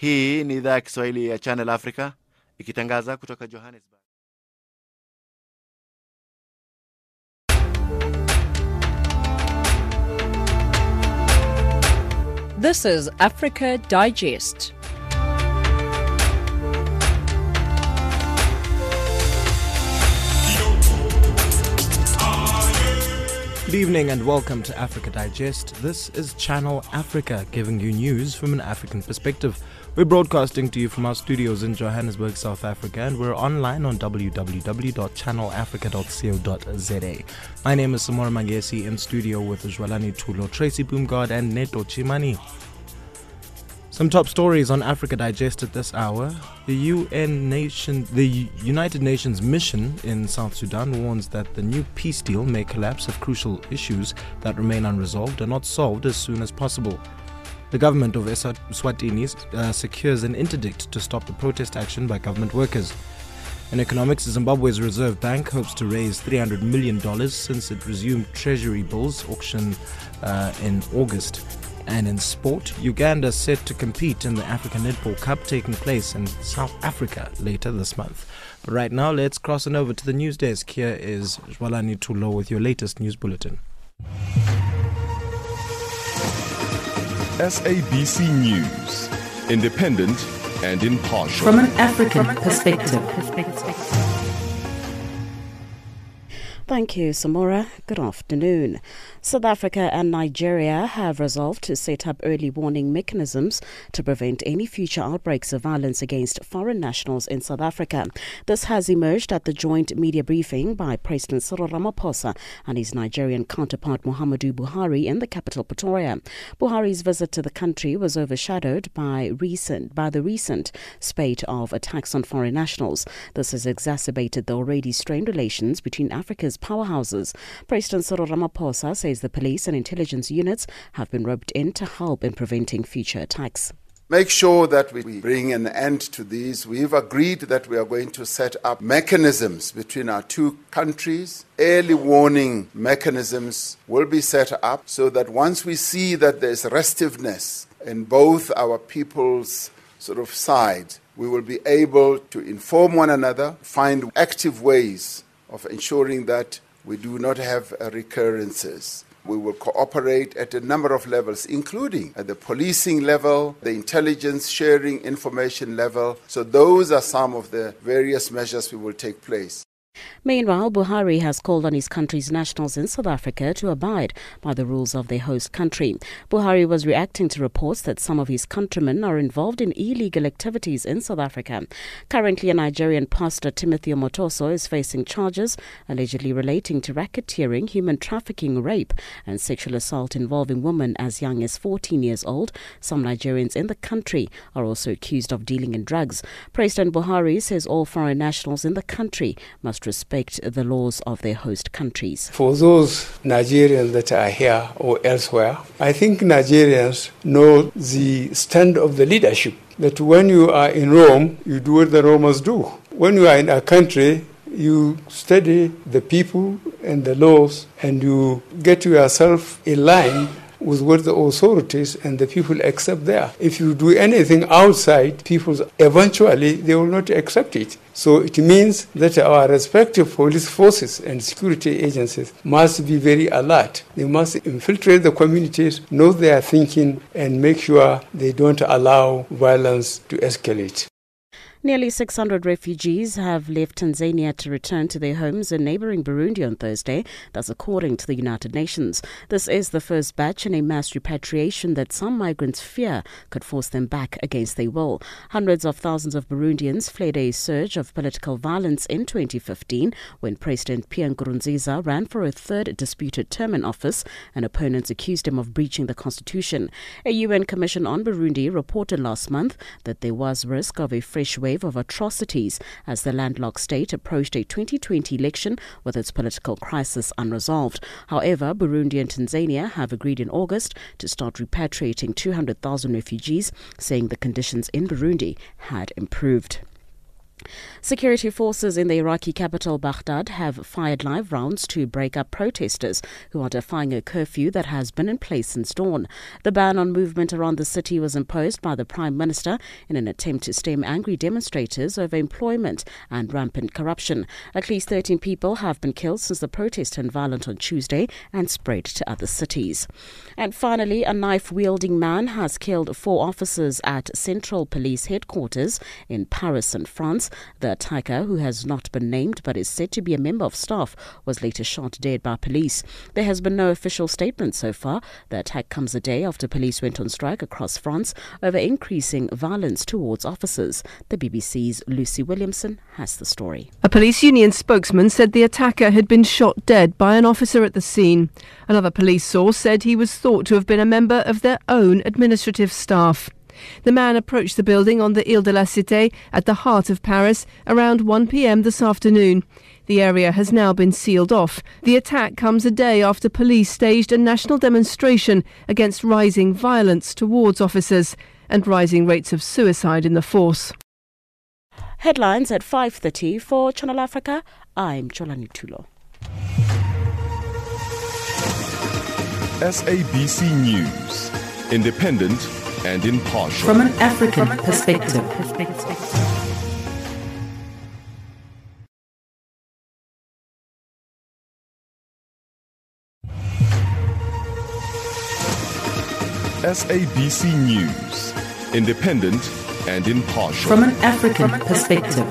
Hii ni idhaa ya Kiswahili ya Channel Africa ikitangaza kutoka Johannesburg. This is Africa Digest. Good evening and welcome to Africa Digest. This is Channel Africa, giving you news from an African perspective. We're broadcasting to you from our studios in Johannesburg, South Africa, and we're online on www.channelafrica.co.za. My name is Samora Magesi in studio with Jwalani Tulo, Tracy Boomgard, and Neto Chimani. Some top stories on Africa Digest at this hour. The UN nation, the United Nations mission in South Sudan warns that the new peace deal may collapse if crucial issues that remain unresolved are not solved as soon as possible. The government of Eswatini uh, secures an interdict to stop the protest action by government workers. In economics, Zimbabwe's Reserve Bank hopes to raise $300 million since it resumed treasury bills auction uh, in August. And in sport, Uganda set to compete in the African Netball Cup taking place in South Africa later this month. But right now, let's cross on over to the news desk. Here is Jwalani Tulo with your latest news bulletin. SABC News, independent and impartial. From an African perspective. Thank you, Samora. Good afternoon. South Africa and Nigeria have resolved to set up early warning mechanisms to prevent any future outbreaks of violence against foreign nationals in South Africa. This has emerged at the joint media briefing by President Cyril Ramaphosa and his Nigerian counterpart Muhammadu Buhari in the capital Pretoria. Buhari's visit to the country was overshadowed by recent by the recent spate of attacks on foreign nationals. This has exacerbated the already strained relations between Africa's powerhouses. President Cyril Ramaphosa says the police and intelligence units have been roped in to help in preventing future attacks. Make sure that we bring an end to these. We've agreed that we are going to set up mechanisms between our two countries. Early warning mechanisms will be set up so that once we see that there's restiveness in both our people's sort of side, we will be able to inform one another, find active ways of ensuring that we do not have recurrences. We will cooperate at a number of levels, including at the policing level, the intelligence sharing information level. So, those are some of the various measures we will take place. Meanwhile, Buhari has called on his country's nationals in South Africa to abide by the rules of their host country. Buhari was reacting to reports that some of his countrymen are involved in illegal activities in South Africa. Currently, a Nigerian pastor, Timothy Omotoso, is facing charges allegedly relating to racketeering, human trafficking, rape, and sexual assault involving women as young as 14 years old. Some Nigerians in the country are also accused of dealing in drugs. President Buhari says all foreign nationals in the country must respect the laws of their host countries. For those Nigerians that are here or elsewhere, I think Nigerians know the stand of the leadership that when you are in Rome, you do what the Romans do. When you are in a country, you study the people and the laws and you get yourself in line with what the authorities and the people accept there. If you do anything outside, people eventually they will not accept it. So it means that our respective police forces and security agencies must be very alert. They must infiltrate the communities, know their thinking, and make sure they don't allow violence to escalate. Nearly 600 refugees have left Tanzania to return to their homes in neighboring Burundi on Thursday. That's according to the United Nations. This is the first batch in a mass repatriation that some migrants fear could force them back against their will. Hundreds of thousands of Burundians fled a surge of political violence in 2015 when President Pierre Nkurunziza ran for a third disputed term in office and opponents accused him of breaching the constitution. A UN Commission on Burundi reported last month that there was risk of a fresh wave of atrocities as the landlocked state approached a 2020 election with its political crisis unresolved. However, Burundi and Tanzania have agreed in August to start repatriating 200,000 refugees, saying the conditions in Burundi had improved. Security forces in the Iraqi capital Baghdad have fired live rounds to break up protesters who are defying a curfew that has been in place since dawn. The ban on movement around the city was imposed by the Prime Minister in an attempt to stem angry demonstrators over employment and rampant corruption. At least 13 people have been killed since the protest turned violent on Tuesday and spread to other cities. And finally, a knife wielding man has killed four officers at Central Police Headquarters in Paris in France. The attacker, who has not been named but is said to be a member of staff, was later shot dead by police. There has been no official statement so far. The attack comes a day after police went on strike across France over increasing violence towards officers. The BBC's Lucy Williamson has the story. A police union spokesman said the attacker had been shot dead by an officer at the scene. Another police source said he was thought to have been a member of their own administrative staff. The man approached the building on the Ile de la Cité at the heart of Paris around 1 pm this afternoon. The area has now been sealed off. The attack comes a day after police staged a national demonstration against rising violence towards officers and rising rates of suicide in the force. Headlines at 5:30 for Channel Africa. I'm Cholani Tulo. SABC News. Independent and impartial. From an African perspective. SABC News. Independent and impartial. From an African perspective.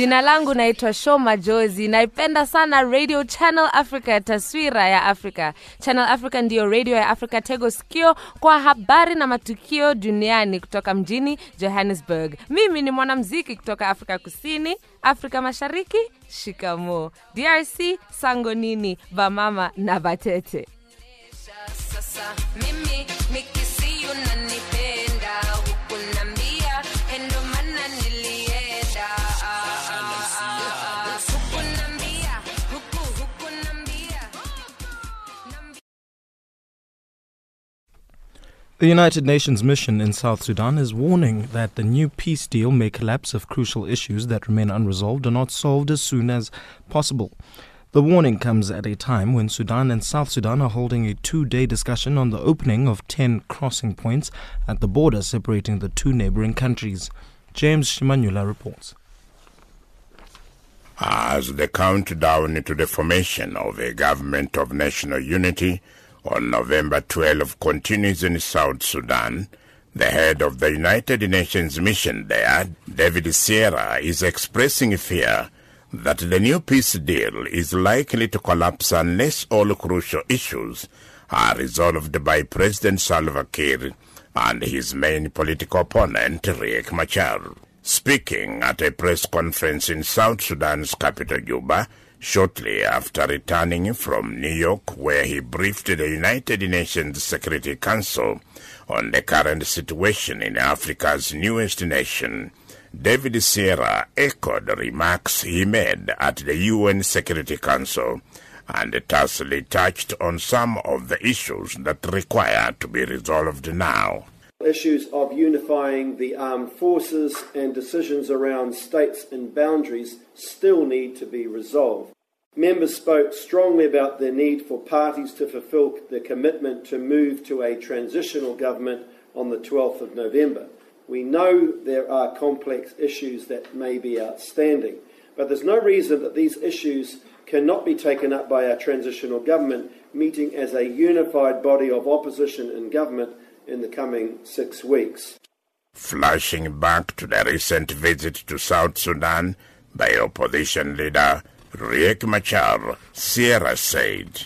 Jina langu naitwa Shoma Jozi. Naipenda sana Radio Channel Africa, taswira ya Afrika. Channel Africa ndiyo radio ya Afrika, tego sikio kwa habari na matukio duniani kutoka mjini Johannesburg. Mimi ni mwanamziki kutoka Afrika Kusini, Afrika Mashariki, shikamo. DRC, sango nini, bamama na batete. sasa mimi nikisi The United Nations mission in South Sudan is warning that the new peace deal may collapse if crucial issues that remain unresolved are not solved as soon as possible. The warning comes at a time when Sudan and South Sudan are holding a two day discussion on the opening of 10 crossing points at the border separating the two neighboring countries. James Shimanyula reports. as the countdown to the formation of a government of national unity on November 12 continues in South Sudan, the head of the United Nations mission there, David Shearer, is expressing fear that the new peace deal is likely to collapse unless all crucial issues are resolved by President Salva Kiir and his main political opponent, Riek Machar. Speaking at a press conference in South Sudan's capital, Juba, shortly after returning from New York, where he briefed the United Nations Security Council on the current situation in Africa's newest nation, David Shearer echoed remarks he made at the UN Security Council and tersely touched on some of the issues that require to be resolved now. Issues of unifying the armed forces and decisions around states and boundaries still need to be resolved. Members spoke strongly about the need for parties to fulfil their commitment to move to a transitional government on the 12th of November. We know there are complex issues that may be outstanding, but there's no reason that these issues cannot be taken up by a transitional government meeting as a unified body of opposition and government in the coming six weeks. Flashing back to the recent visit to South Sudan by opposition leader Riek Machar, Shearer said.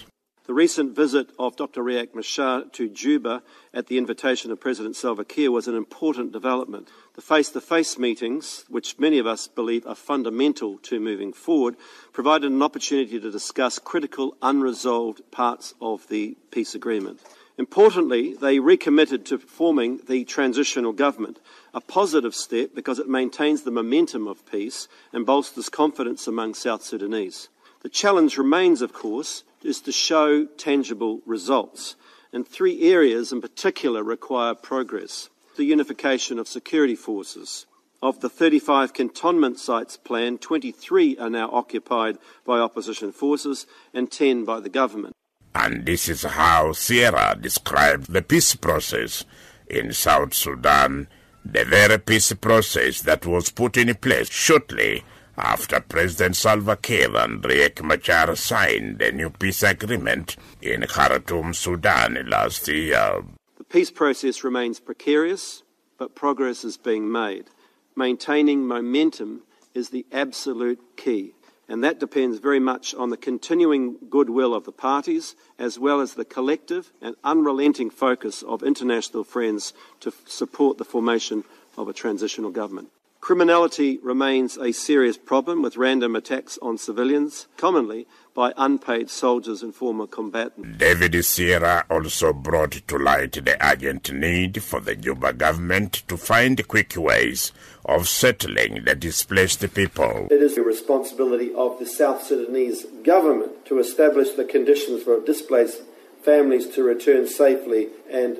The recent visit of Dr. Riek Machar to Juba at the invitation of President Salva Kiir was an important development. The face to face meetings, which many of us believe are fundamental to moving forward, provided an opportunity to discuss critical unresolved parts of the peace agreement. Importantly, they recommitted to forming the transitional government, a positive step because it maintains the momentum of peace and bolsters confidence among South Sudanese. The challenge remains, of course, is to show tangible results, and three areas in particular require progress. The unification of security forces. Of the 35 cantonment sites planned, 23 are now occupied by opposition forces and 10 by the government. And this is how Shearer described the peace process in South Sudan, the very peace process that was put in place shortly after President Salva Kiir and Riek Machar signed the new peace agreement in Khartoum, Sudan last year. The peace process remains precarious, but progress is being made. Maintaining momentum is the absolute key, and that depends very much on the continuing goodwill of the parties as well as the collective and unrelenting focus of international friends to support the formation of a transitional government. Criminality remains a serious problem with random attacks on civilians, commonly by unpaid soldiers and former combatants. David Shearer also brought to light the urgent need for the Juba government to find quick ways of settling the displaced people. It is the responsibility of the South Sudanese government to establish the conditions for displaced families to return safely and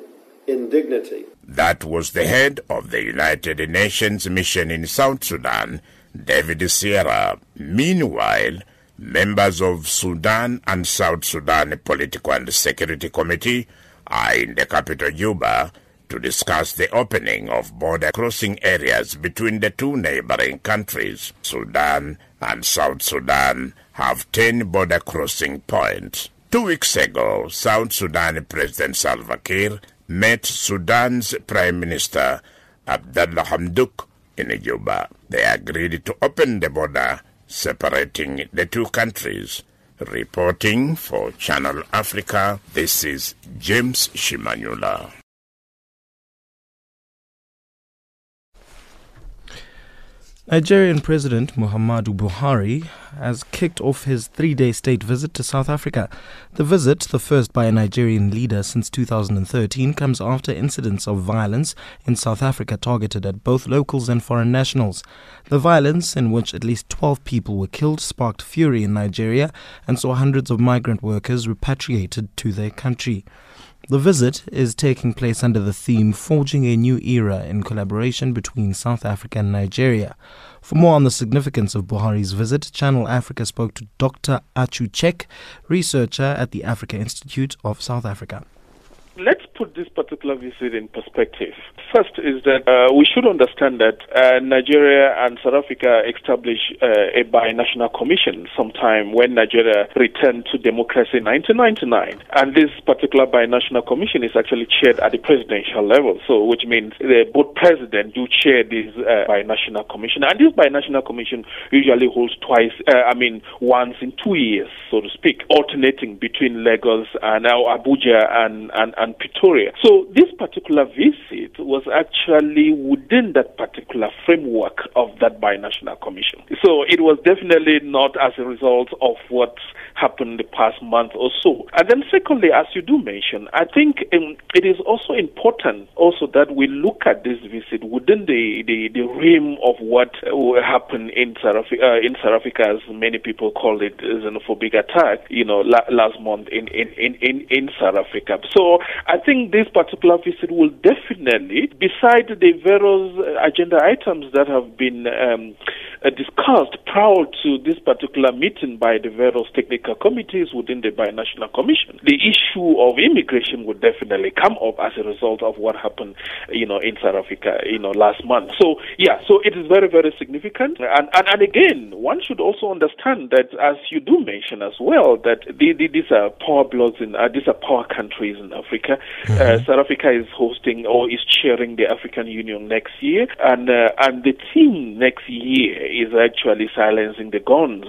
That was the head of the United Nations mission in South Sudan, David Shearer. Meanwhile, members of Sudan and South Sudan Political and Security Committee are in the capital Juba to discuss the opening of border crossing areas between the two neighboring countries. Sudan and South Sudan have 10 border crossing points. Two weeks ago, South Sudan President Salva Kiir met Sudan's Prime Minister Abdullah Hamdok in Juba. They agreed to open the border separating the two countries. Reporting for Channel Africa, this is James Shimanyula. Nigerian President Muhammadu Buhari has kicked off his three day state visit to South Africa. The visit, the first by a Nigerian leader since 2013, comes after incidents of violence in South Africa targeted at both locals and foreign nationals. The violence, in which at least 12 people were killed, sparked fury in Nigeria and saw hundreds of migrant workers repatriated to their country. The visit is taking place under the theme Forging a New Era in collaboration between South Africa and Nigeria. For more on the significance of Buhari's visit, Channel Africa spoke to Dr. Achu Chek, researcher at the Africa Institute of South Africa. Let's put this particular visit in perspective. First is that uh, we should understand that uh, Nigeria and South Africa established uh, a binational commission sometime when Nigeria returned to democracy in 1999. And this particular binational commission is actually chaired at the presidential level, so which means the both president do chair this uh, binational commission. And this binational commission usually holds twice, uh, I mean, once in two years, so to speak, alternating between Lagos and uh, Abuja and, and, and. So this particular visit was actually within that particular framework of that binational commission. So it was definitely not as a result of what happened in the past month or so. And then secondly, as you do mention, I think um, it is also important also that we look at this visit within the, the, the realm of what will happen in South Africa, uh, in South Africa, as many people call it, xenophobic attack, you know, la- last month in, in, in, in, in South Africa. So I think this particular visit will definitely, beside the various agenda items that have been um, uh, discussed prior to this particular meeting by the various technical committees within the binational commission, the issue of immigration would definitely come up as a result of what happened, you know, in South Africa, you know, last month. So yeah, so it is very, very significant. And and, and again, one should also understand that, as you do mention as well, that the, the, these are power blocks in uh, these are power countries in Africa. Uh, South Africa is hosting or is chairing the African Union next year, and uh, and the theme next year is actually silencing the guns.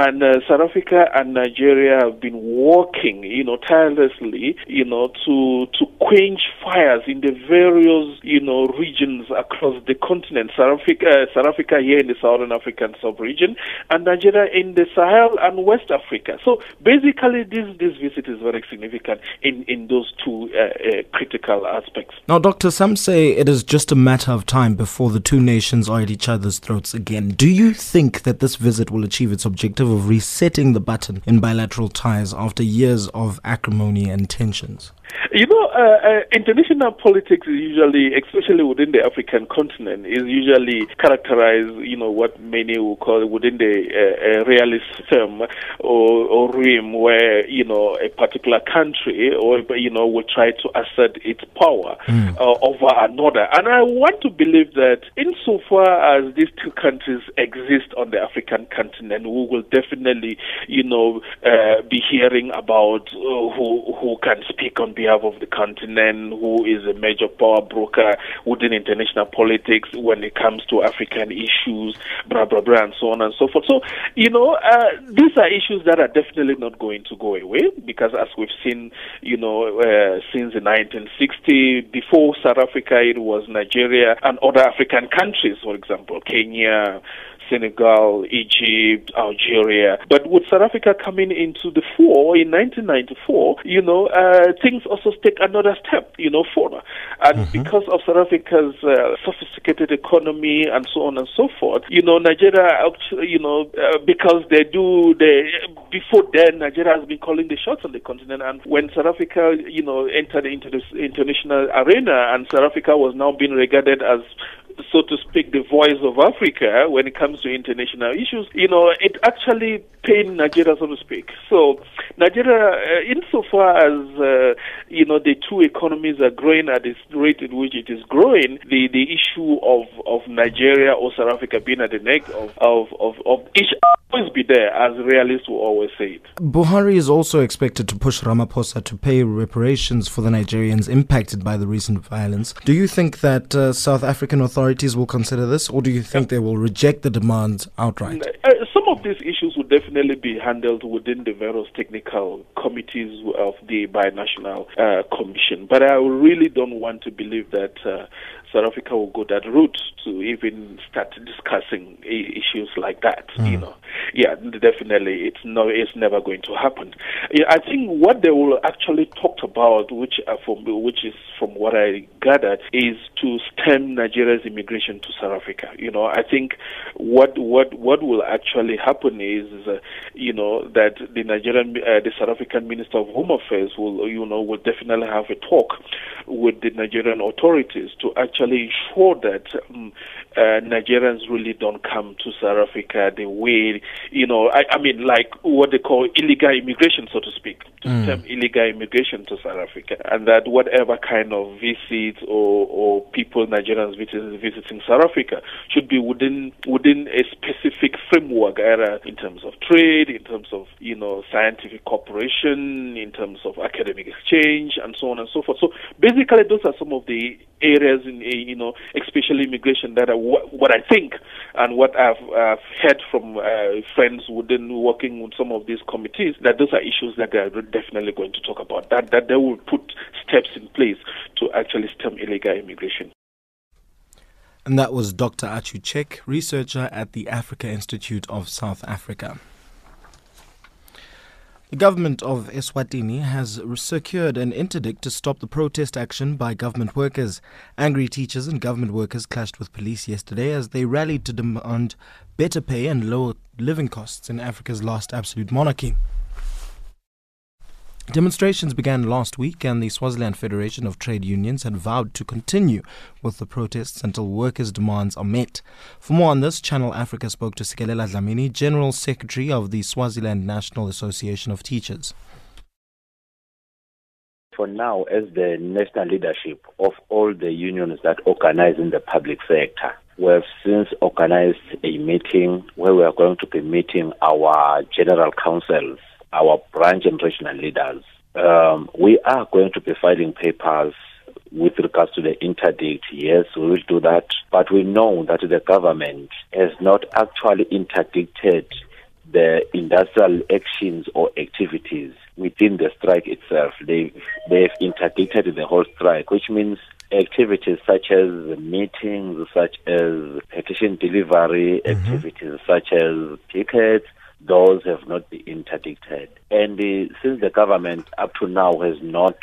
And uh, South Africa and Nigeria have been working, you know, tirelessly, you know, to to quench fires in the various, you know, regions across the continent. South Africa, uh, South Africa here in the Southern African sub-region, and Nigeria in the Sahel and West Africa. So basically, this this visit is very significant in in those two uh, uh, critical aspects. Now, Doctor, some say it is just a matter of time before the two nations are at each other's throats again. Do you think that this visit will achieve its objective of resetting the button in bilateral ties after years of acrimony and tensions? You know, uh, uh, international politics is usually, especially within the African continent, is usually characterized, you know, what many will call within the uh, uh, realist term or, or realm, where you know a particular country or you know will try to assert its power uh, over another. And I want to believe that, insofar as these two countries exist on the African continent, we will definitely, you know, uh, be hearing about uh, who who can speak on behalf of the continent, who is a major power broker within international politics when it comes to African issues, blah, blah, blah, and so on and so forth. So, you know, uh, these are issues that are definitely not going to go away because, as we've seen, you know, uh, since the 1960s, before South Africa, it was Nigeria and other African countries, for example, Kenya, Senegal, Egypt, Algeria. But with South Africa coming into the fore in 1994, you know, uh, things also take another step, you know, further. And because of South Africa's uh, sophisticated economy and so on and so forth, you know, Nigeria, you know, uh, because they do, they before then, Nigeria has been calling the shots on the continent. And when South Africa, you know, entered into the international arena, and South Africa was now being regarded as so to speak, the voice of Africa when it comes to international issues, you know, it actually pained Nigeria, so to speak. So, Nigeria, uh, insofar as, uh, you know, the two economies are growing at the rate at which it is growing, the, the issue of, of Nigeria or South Africa being at the neck of, of, of, of each always be there, as realists will always say it. Buhari is also expected to push Ramaphosa to pay reparations for the Nigerians impacted by the recent violence. Do you think that uh, South African authorities will consider this, or do you think they will reject the demands outright? Uh, some of these issues definitely be handled within the various technical committees of the binational uh, commission. But I really don't want to believe that uh, South Africa will go that route to even start discussing I- issues like that. You know, yeah, definitely, it's no, it's never going to happen. I think what they will actually talk about, which uh, from which is from what I gathered, is to stem Nigeria's immigration to South Africa. You know, I think what what what will actually happen is, uh, you know, that the Nigerian, uh, the South African Minister of Home Affairs will, you know, will definitely have a talk with the Nigerian authorities to actually ensure that um, uh, Nigerians really don't come to South Africa the way, you know, I, I mean, like what they call illegal immigration, so to speak, to Mm. stem illegal immigration to South Africa, and that whatever kind of visits or, or people Nigerians visiting, visiting South Africa should be within within a specific framework, either in terms of trade, in terms of you know scientific cooperation, in terms of academic exchange, and so on and so forth. So basically, those are some of the areas in eh, you know, especially immigration that are what, I think and what I've, I've heard from uh, friends within working with some of these committees that those are issues that they are definitely going to talk about. That that they will put steps in place to actually stem illegal immigration. And that was Dr. Achu Chek, researcher at the Africa Institute of South Africa. The government of Eswatini has secured an interdict to stop the protest action by government workers. Angry teachers and government workers clashed with police yesterday as they rallied to demand better pay and lower living costs in Africa's last absolute monarchy. Demonstrations began last week, and the Swaziland Federation of Trade Unions had vowed to continue with the protests until workers' demands are met. For more on this, Channel Africa spoke to Sikelela Dlamini, General Secretary of the Swaziland National Association of Teachers. for now as the national leadership of all the unions that organize in the public sector. We have since organized a meeting where we are going to be meeting our general councils, our branch and regional leaders. Um, we are going to be filing papers with regards to the interdict. Yes, we will do that. But we know that the government has not actually interdicted the industrial actions or activities within the strike itself. They they've interdicted the whole strike, which means activities such as meetings, such as petition delivery, activities such as pickets, those have not been interdicted. And uh, since the government up to now has not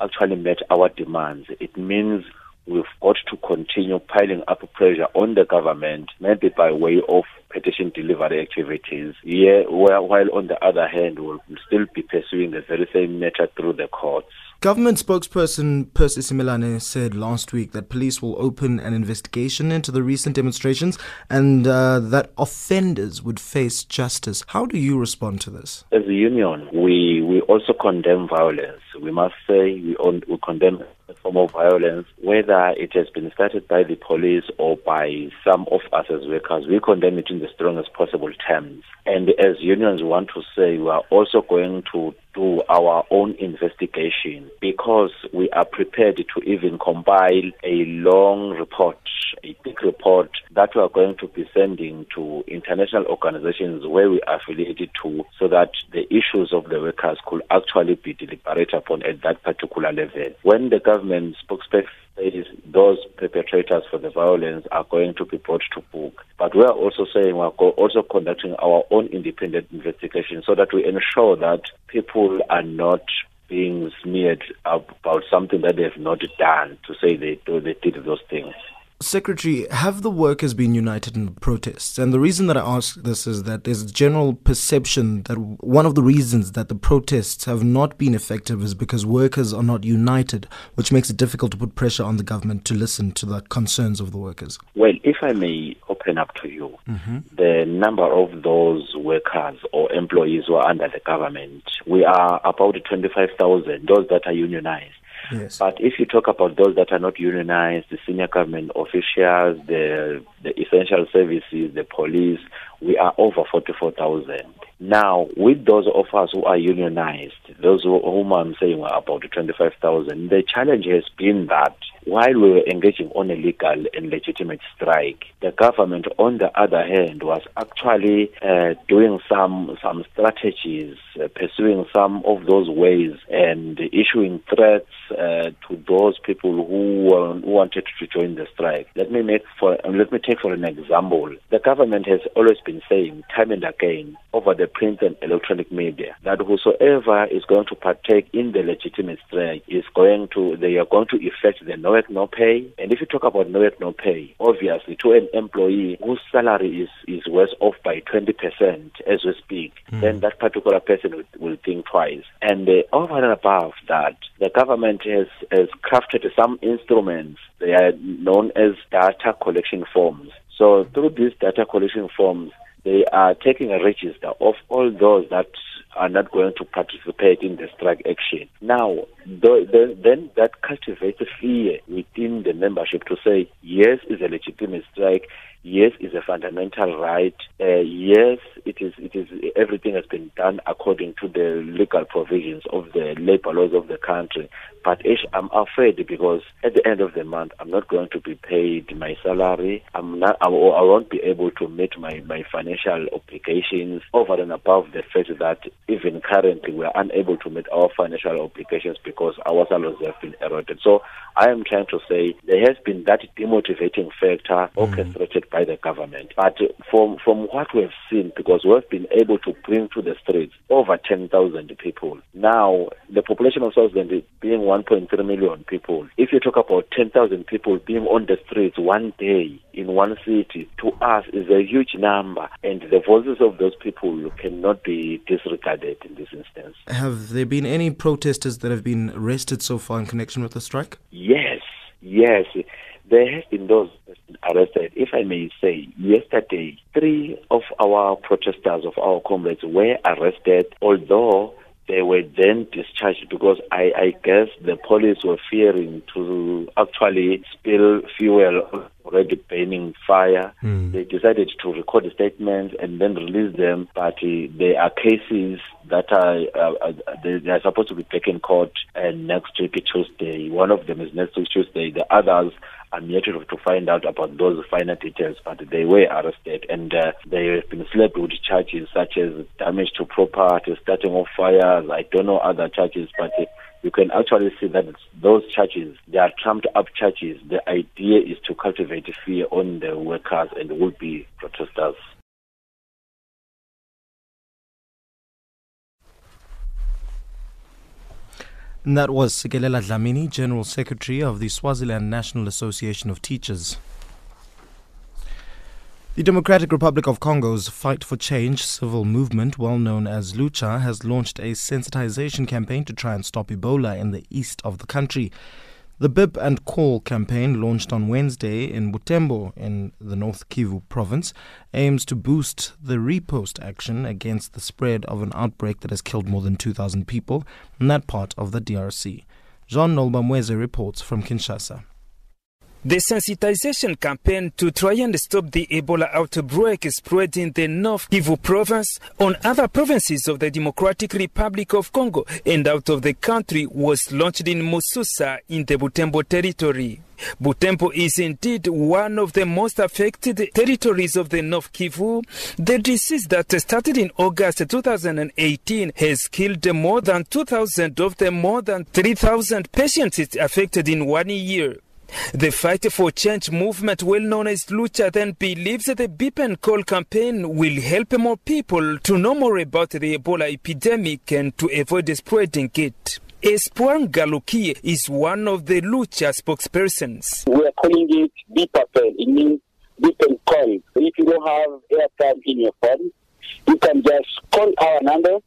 actually met our demands, it means we've got to continue piling up pressure on the government, maybe by way of petition delivery activities. Yeah, while, while on the other hand, we'll still be pursuing the very same matter through the courts. Government spokesperson Percy Simelane said last week that police will open an investigation into the recent demonstrations and uh, that offenders would face justice. How do you respond to this? As a union, we, we also condemn violence. We must say we, on, we condemn a form of violence, whether it has been started by the police or by some of us as workers. We condemn it in the strongest possible terms. And as unions want to say, we are also going to do our own investigation because we are prepared to even compile a long report, a big report that we are going to be sending to international organizations where we are affiliated to so that the issues of the workers could actually be deliberated upon at that particular level. When the government spokesperson says those perpetrators for the violence are going to be brought to book. But we are also saying we are also conducting our own independent investigation so that we ensure that people are not being smeared about something that they have not done to say they, they did those things. Secretary, have the workers been united in the protests? And the reason that I ask this is that there's a general perception that one of the reasons that the protests have not been effective is because workers are not united, which makes it difficult to put pressure on the government to listen to the concerns of the workers. Well, if I may open up to you, mm-hmm. the number of those workers or employees who are under the government, we are about 25,000, those that are unionized. Yes. But if you talk about those that are not unionized, the senior government officials, the the essential services, the police, we are over 44,000. Now, with those of us who are unionized, those who, whom I'm saying are about 25,000, the challenge has been that while we were engaging on a legal and legitimate strike, the government, on the other hand, was actually uh, doing some some strategies, uh, pursuing some of those ways, and issuing threats uh, to those people who, who wanted to join the strike. Let me make for let me take for an example. The government has always been saying, time and again, over the print and electronic media, that whosoever is going to partake in the legitimate strike is going to they are going to effect the no work no pay. And if you talk about no work no pay, obviously to an employee whose salary is is worse off by twenty percent as we speak, then that particular person will, will think twice. And uh, over and above that, the government has has crafted some instruments. They are known as data collection forms. So through these data collection forms, they are taking a register of all those that are not going to participate in the strike action. Now, th- th- then that cultivates fear within the membership to say, yes, it's a legitimate strike. Yes, it's a fundamental right. Uh, yes, it is. It is. Everything has been done according to the legal provisions of the labor laws of the country. But I'm afraid because at the end of the month, I'm not going to be paid my salary. I'm not. I, won't be able to meet my my financial obligations over and above the fact that even currently we are unable to meet our financial obligations because our salaries have been eroded. So I am trying to say there has been that demotivating factor orchestrated by the government. But from from what we have seen, because we have been able to bring to the streets over 10,000 people. Now, the population of Swaziland being 1.3 million people, if you talk about 10,000 people being on the streets one day in one city, to us is a huge number. And the voices of those people cannot be disregarded in this instance. Have there been any protesters that have been arrested so far in connection with the strike? Yes, yes. There have been those arrested. If I may say, yesterday, three of our protesters, of our comrades, were arrested, although they were then discharged because I, I guess the police were fearing to actually spill fuel already burning fire. Hmm. They decided to record the statements and then release them, but uh, there are cases that are uh, uh, they, they are supposed to be taken court uh, next week Tuesday. One of them is next week Tuesday. The others. I'm yet to, to find out about those final details, but they were arrested and uh, they have been slapped with charges such as damage to property, starting of fires. I don't know other charges, but uh, you can actually see that those charges, they are trumped up charges. The idea is to cultivate fear on the workers and would be protesters. And that was Sikelela Dlamini, General Secretary of the Swaziland National Association of Teachers. The Democratic Republic of Congo's Fight for Change civil movement, well known as Lucha, has launched a sensitization campaign to try and stop Ebola in the east of the country. The Beep and Call campaign, launched on Wednesday in Butembo in the North Kivu province, aims to boost the riposte action against the spread of an outbreak that has killed more than 2,000 people in that part of the DRC. Jean Noel Bamweze reports from Kinshasa. The sensitization campaign to try and stop the Ebola outbreak spread in the North Kivu province on other provinces of the Democratic Republic of Congo and out of the country was launched in Mususa in the Butembo territory. Butembo is indeed one of the most affected territories of the North Kivu. The disease that started in August 2018 has killed more than 2,000 of the more than 3,000 patients affected in one year. The Fight for Change movement, well known as Lucha, then believes that the Beep and Call campaign will help more people to know more about the Ebola epidemic and to avoid spreading it. Espoir Galukie is one of the Lucha spokespersons. We are calling it beep appel. It means beep and call. If you don't have airtime in your phone, you can just call our number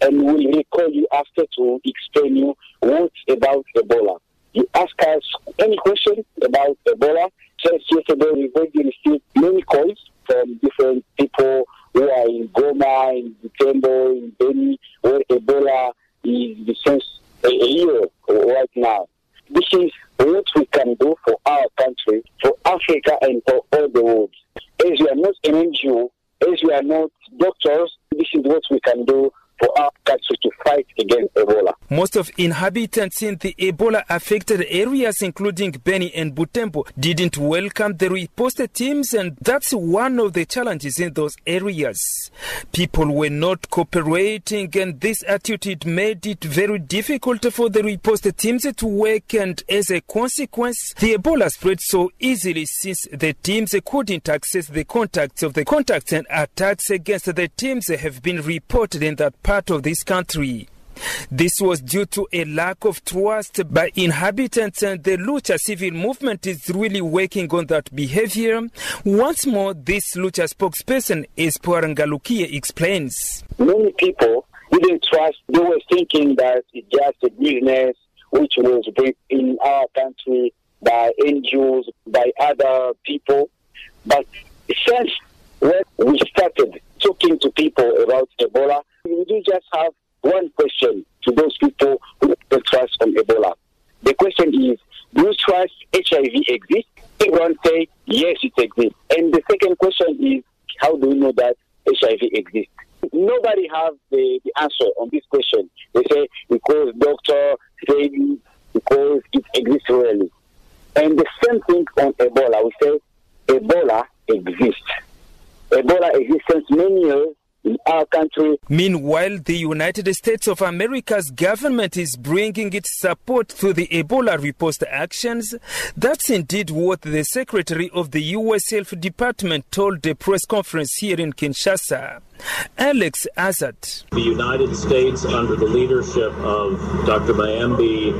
and we'll recall you after to explain you what about Ebola. You ask us any question about Ebola. Just yesterday we already received many calls from different people who are in Goma, in Butembo, in Beni, where Ebola is since a a year right now. This is what we can do for our country, for Africa, and for all the world. As we are not an NGO, as we are not doctors, this is what we can do for our country to fight against Ebola. Most of inhabitants in the Ebola affected areas, including Beni and Butembo, didn't welcome the riposte teams, and that's one of the challenges in those areas. People were not cooperating, and this attitude made it very difficult for the riposte teams to work, and as a consequence, the Ebola spread so easily since the teams couldn't access the contacts of the contacts, and attacks against the teams have been reported in that part of this country. This was due to a lack of trust by inhabitants, and the Lucha civil movement is really working on that behavior. Once more, this Lucha spokesperson, Espoir Ngalukie, explains. Many people didn't trust. They were thinking that it's just a business which was built in our country by NGOs, by other people. But since when we started talking to people about Ebola, we do just have one question to those people who trust on Ebola. The question is, do you trust HIV exists? Everyone say, yes, it exists. And the second question is, how do we know that HIV exists? Nobody have the, the answer on this question. They say, because doctor said because it exists really. And the same thing on Ebola. We say, Ebola exists. Ebola exists since many years in our country. Meanwhile, the United States of America's government is bringing its support to the Ebola riposte actions. That's indeed what the Secretary of the U.S. Health Department told the press conference here in Kinshasa. Alex Azar. The United States, under the leadership of Dr. Muyembe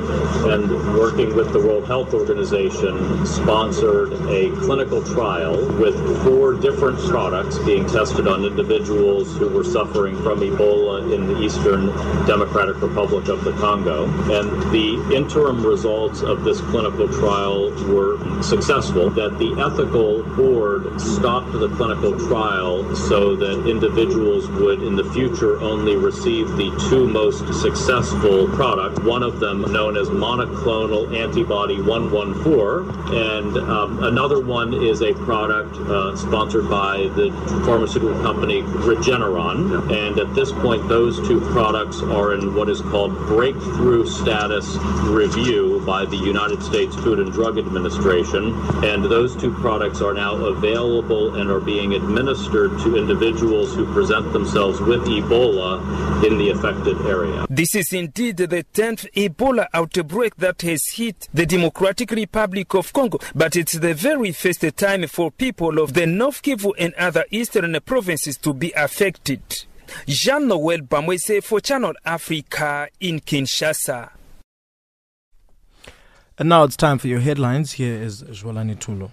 and working with the World Health Organization, sponsored a clinical trial with four different products being tested on individuals who were suffering from Ebola in the Eastern Democratic Republic of the Congo. And the interim results of this clinical trial were successful, that the ethical board stopped the clinical trial so that individuals individuals would in the future only receive the two most successful product, one of them known as monoclonal antibody 114, and um, another one is a product uh, sponsored by the pharmaceutical company Regeneron. And at this point, those two products are in what is called breakthrough status review by the United States Food and Drug Administration. And those two products are now available and are being administered to individuals who present themselves with Ebola in the affected area. This is indeed the 10th Ebola outbreak that has hit the Democratic Republic of Congo, but it's the very first time for people of the North Kivu and other eastern provinces to be affected. Jean Noel Bamweze for Channel Africa in Kinshasa. And now it's time for your headlines. Here is Jwalani Tulo.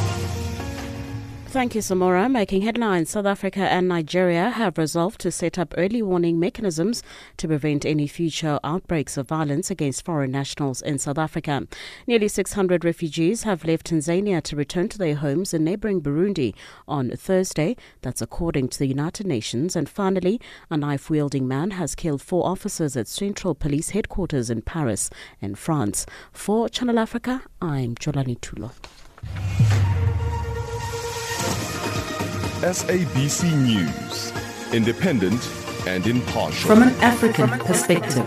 Thank you, Samora. Making headlines, South Africa and Nigeria have resolved to set up early warning mechanisms to prevent any future outbreaks of violence against foreign nationals in South Africa. Nearly 600 refugees have left Tanzania to return to their homes in neighboring Burundi on Thursday. That's according to the United Nations. And finally, a knife wielding man has killed four officers at Central Police Headquarters in Paris, in France. For Channel Africa, I'm Jolani Tulo. SABC News, independent and impartial. From an African perspective.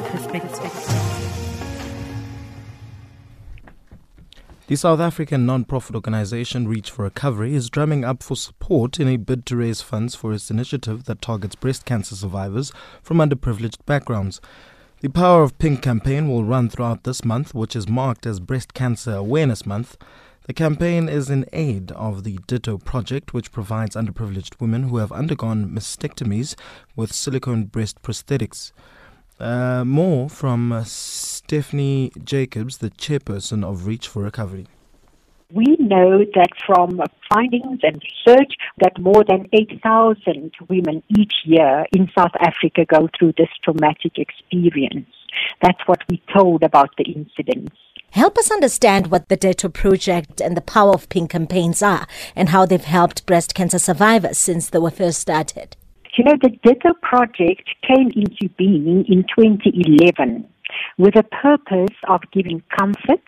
The South African non-profit organization Reach for Recovery is drumming up for support in a bid to raise funds for its initiative that targets breast cancer survivors from underprivileged backgrounds. The Power of Pink campaign will run throughout this month, which is marked as Breast Cancer Awareness Month. The campaign is in aid of the Ditto project, which provides underprivileged women who have undergone mastectomies with silicone breast prosthetics. Uh, more from uh, Stephanie Jacobs, the chairperson of Reach for Recovery. We know that from findings and research that more than 8,000 women each year in South Africa go through this traumatic experience. That's what we told about the incidents. Help us understand what the Ditto Project and the Power of Pink campaigns are and how they've helped breast cancer survivors since they were first started. You know, the Ditto Project came into being in 2011 with the purpose of giving comfort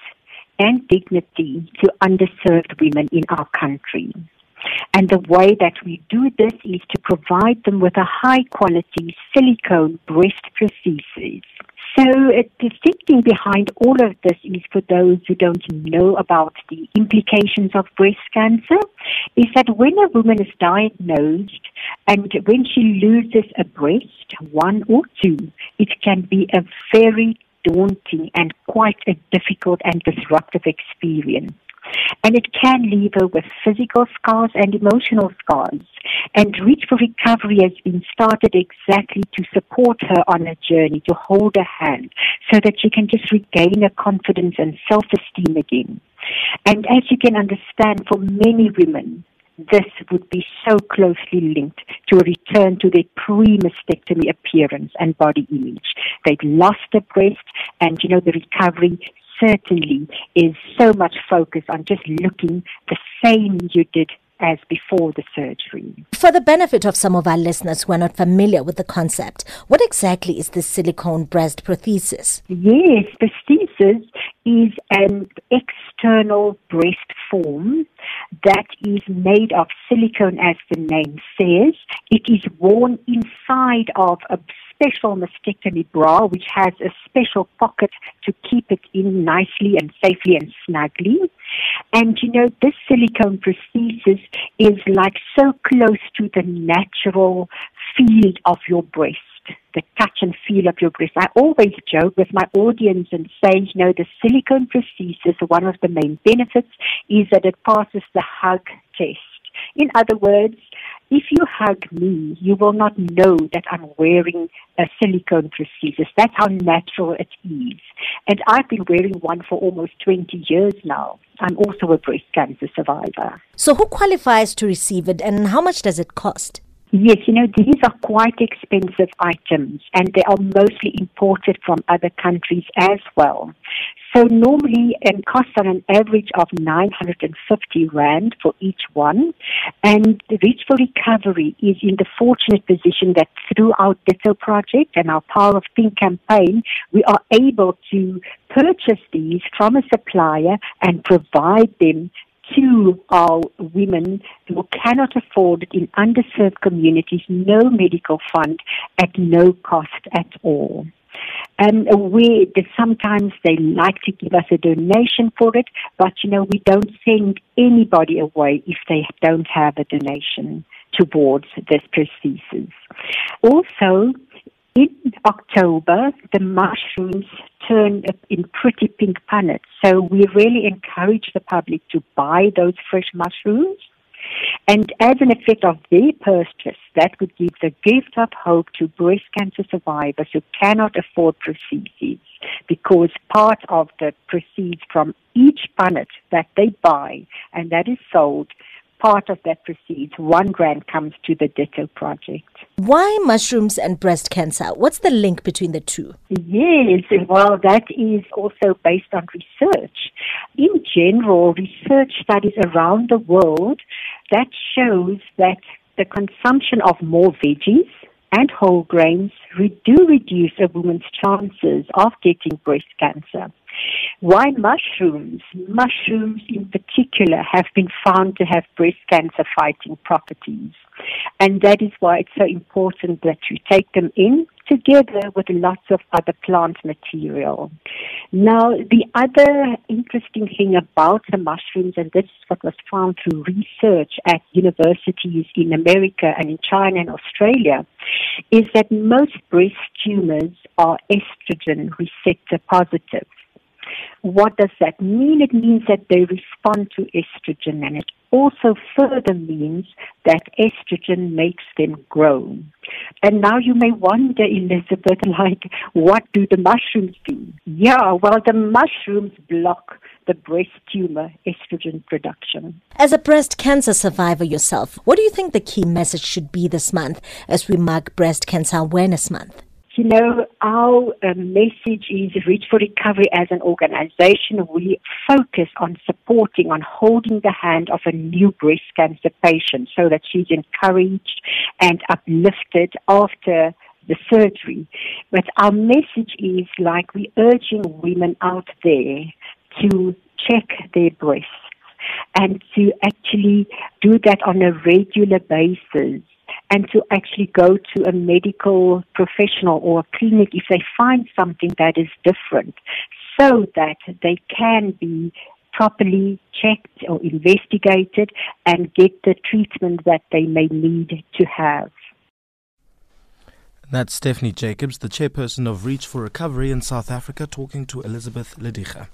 and dignity to underserved women in our country. And the way that we do this is to provide them with a high quality silicone breast prosthesis. So the thinking behind all of this is for those who don't know about the implications of breast cancer, is that when a woman is diagnosed and when she loses a breast, one or two, it can be a very daunting and quite a difficult and disruptive experience. And it can leave her with physical scars and emotional scars. And Reach for Recovery has been started exactly to support her on her journey, to hold her hand, so that she can just regain her confidence and self-esteem again. And as you can understand, for many women, this would be so closely linked to a return to their pre-mastectomy appearance and body image. They've lost their breast and, you know, the recovery certainly is so much focus on just looking the same you did as before the surgery. For the benefit of some of our listeners who are not familiar with the concept, what exactly is this silicone breast prosthesis? Yes, prosthesis is an external breast form that is made of silicone, as the name says. It is worn inside of a special mastectomy bra, which has a special pocket to keep it in nicely and safely and snugly. And you know, this silicone prosthesis is like so close to the natural feel of your breast the touch and feel of your breast. I always joke with my audience and say, you know, the silicone prosthesis, one of the main benefits is that it passes the hug test. In other words, if you hug me, you will not know that I'm wearing a silicone prosthesis. That's how natural it is. And I've been wearing one for almost 20 years now. I'm also a breast cancer survivor. So, who qualifies to receive it and how much does it cost? Yes, you know, these are quite expensive items and they are mostly imported from other countries as well. So normally it costs on an average of 950 Rand for each one. And the Reach for Recovery is in the fortunate position that through our Ditto project and our Power of Pink campaign, we are able to purchase these from a supplier and provide them to our women who cannot afford it in underserved communities, no medical fund at no cost at all. And we sometimes they like to give us a donation for it, but you know we don't send anybody away if they don't have a donation towards this prosthesis. Also, in October, the mushrooms turn in pretty pink punnets. So we really encourage the public to buy those fresh mushrooms. And as an effect of their purchase, that would give the gift of hope to breast cancer survivors who cannot afford prostheses because part of the proceeds from each punnet that they buy and that is sold, part of that proceeds, one grant comes to the Ditto project. Why mushrooms and breast cancer? What's the link between the two? Yes, well, that is also based on research. In general, research studies around the world that shows that the consumption of more veggies and whole grains do reduce a woman's chances of getting breast cancer. Why mushrooms? Mushrooms in particular have been found to have breast cancer fighting properties. And that is why it's so important that you take them in together with lots of other plant material. Now, the other interesting thing about the mushrooms, and this is what was found through research at universities in America and in China and Australia, is that most breast tumors are estrogen receptor positive. What does that mean? It means that they respond to estrogen, and it also further means that estrogen makes them grow. And now you may wonder, Elizabeth, like, what do the mushrooms do? Yeah, well, the mushrooms block the breast tumor estrogen production. As a breast cancer survivor yourself, what do you think the key message should be this month as we mark Breast Cancer Awareness Month? You know, our uh, message is Reach for Recovery as an organization. We focus on supporting, on holding the hand of a new breast cancer patient so that she's encouraged and uplifted after the surgery. But our message is like we're urging women out there to check their breasts and to actually do that on a regular basis and to actually go to a medical professional or a clinic if they find something that is different so that they can be properly checked or investigated and get the treatment that they may need to have. That's Stephanie Jacobs, the chairperson of Reach for Recovery in South Africa, talking to Elizabeth Ledicha.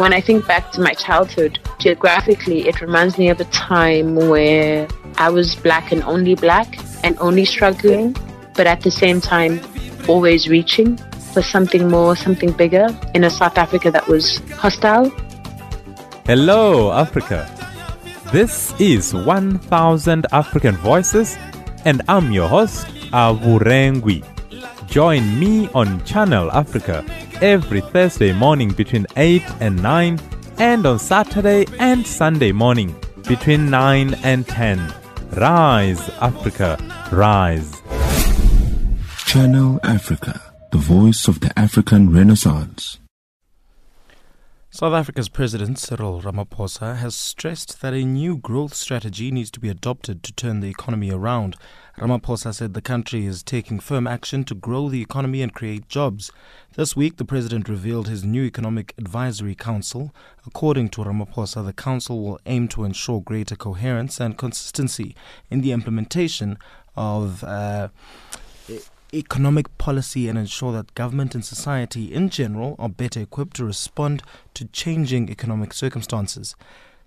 When I think back to my childhood, geographically, it reminds me of a time where I was black and only black and only struggling, but at the same time, always reaching for something more, something bigger in a South Africa that was hostile. Hello, Africa. This is 1000 African Voices, and I'm your host, Avurengwi. Join me on Channel Africa every Thursday morning between 8 and 9, and on Saturday and Sunday morning between 9 and 10. Rise, Africa, rise. Channel Africa, the voice of the African Renaissance. South Africa's President Cyril Ramaphosa has stressed that a new growth strategy needs to be adopted to turn the economy around. Ramaphosa said the country is taking firm action to grow the economy and create jobs. This week, the president revealed his new Economic Advisory Council. According to Ramaphosa, the council will aim to ensure greater coherence and consistency in the implementation of uh, economic policy and ensure that government and society in general are better equipped to respond to changing economic circumstances.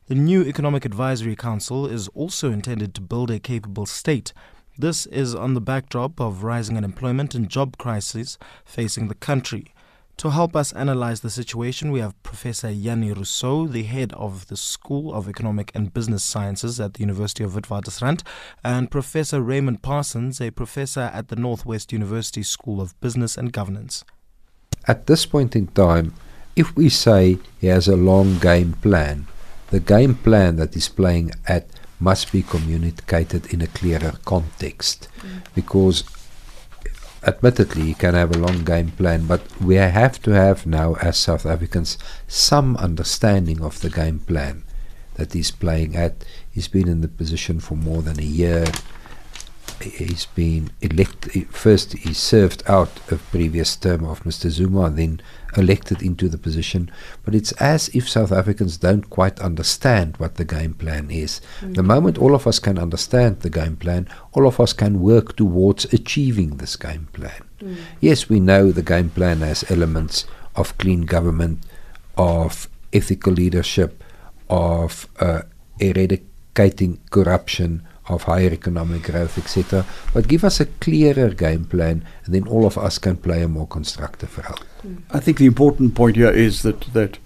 The new Economic Advisory Council is also intended to build a capable state. This is on the backdrop of rising unemployment and job crises facing the country. To help us analyze the situation, we have Professor Jannie Rossouw, the head of the School of Economic and Business Sciences at the University of Witwatersrand, and Professor Raymond Parsons, a professor at the Northwest University School of Business and Governance. At this point in time, if we say he has a long game plan, the game plan that he's playing at must be communicated in a clearer context. Because admittedly he can have a long game plan but we have to have now as South Africans some understanding of the game plan that he's playing at. He's been in the position for more than a year he's been elected first he served out a previous term of Mr Zuma then elected into the position but it's as if South Africans don't quite understand what the game plan is Mm. the moment all of us can understand the game plan all of us can work towards achieving this game plan Mm. yes we know the game plan has elements of clean government of ethical leadership of uh, eradicating corruption of higher economic growth, etc. But give us a clearer game plan, and then all of us can play a more constructive role. I think the important point here is that that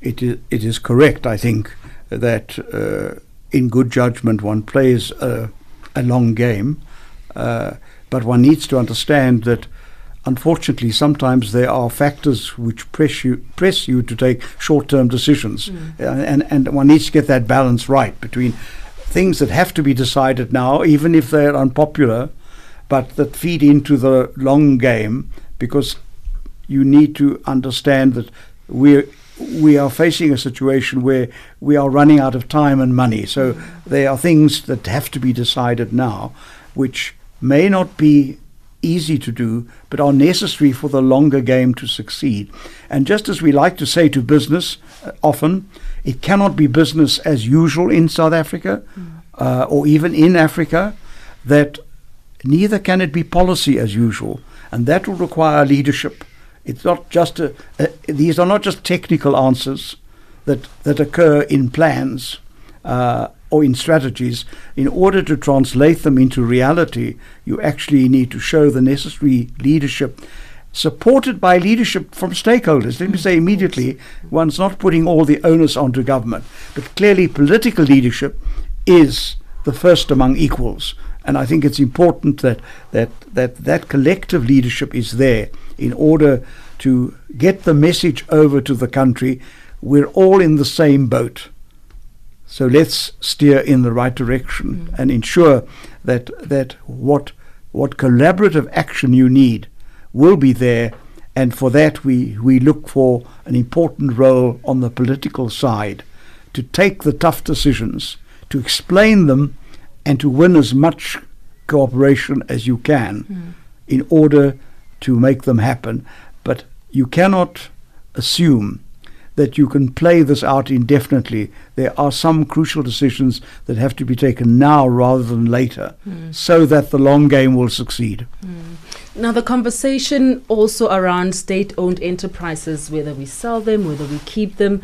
it is it is correct. I think that uh, in good judgment one plays a, a long game, uh, but one needs to understand that. Unfortunately, sometimes there are factors which press you press you to take short-term decisions, Mm. And and one needs to get that balance right between things that have to be decided now, even if they're unpopular, but that feed into the long game, because you need to understand that we we are facing a situation where we are running out of time and money. So there are things that have to be decided now, which may not be easy to do, but are necessary for the longer game to succeed. And just as we like to say to business uh, often, it cannot be business as usual in South Africa uh, or even in Africa, that neither can it be policy as usual. And that will require leadership. It's not just a, a, these are not just technical answers that, that occur in plans uh, or in strategies. In order to translate them into reality, you actually need to show the necessary leadership supported by leadership from stakeholders. Let me say immediately, one's not putting all the onus onto government, but clearly political leadership is the first among equals. And I think it's important that that, that, that collective leadership is there in order to get the message over to the country. We're all in the same boat. So let's steer in the right direction mm. and ensure that that what what collaborative action you need will be there and for that we, we look for an important role on the political side to take the tough decisions, to explain them and to win as much cooperation as you can in order to make them happen. But you cannot assume that you can play this out indefinitely. There are some crucial decisions that have to be taken now rather than later Mm. so that the long game will succeed. Now, the conversation also around state owned enterprises, whether we sell them, whether we keep them.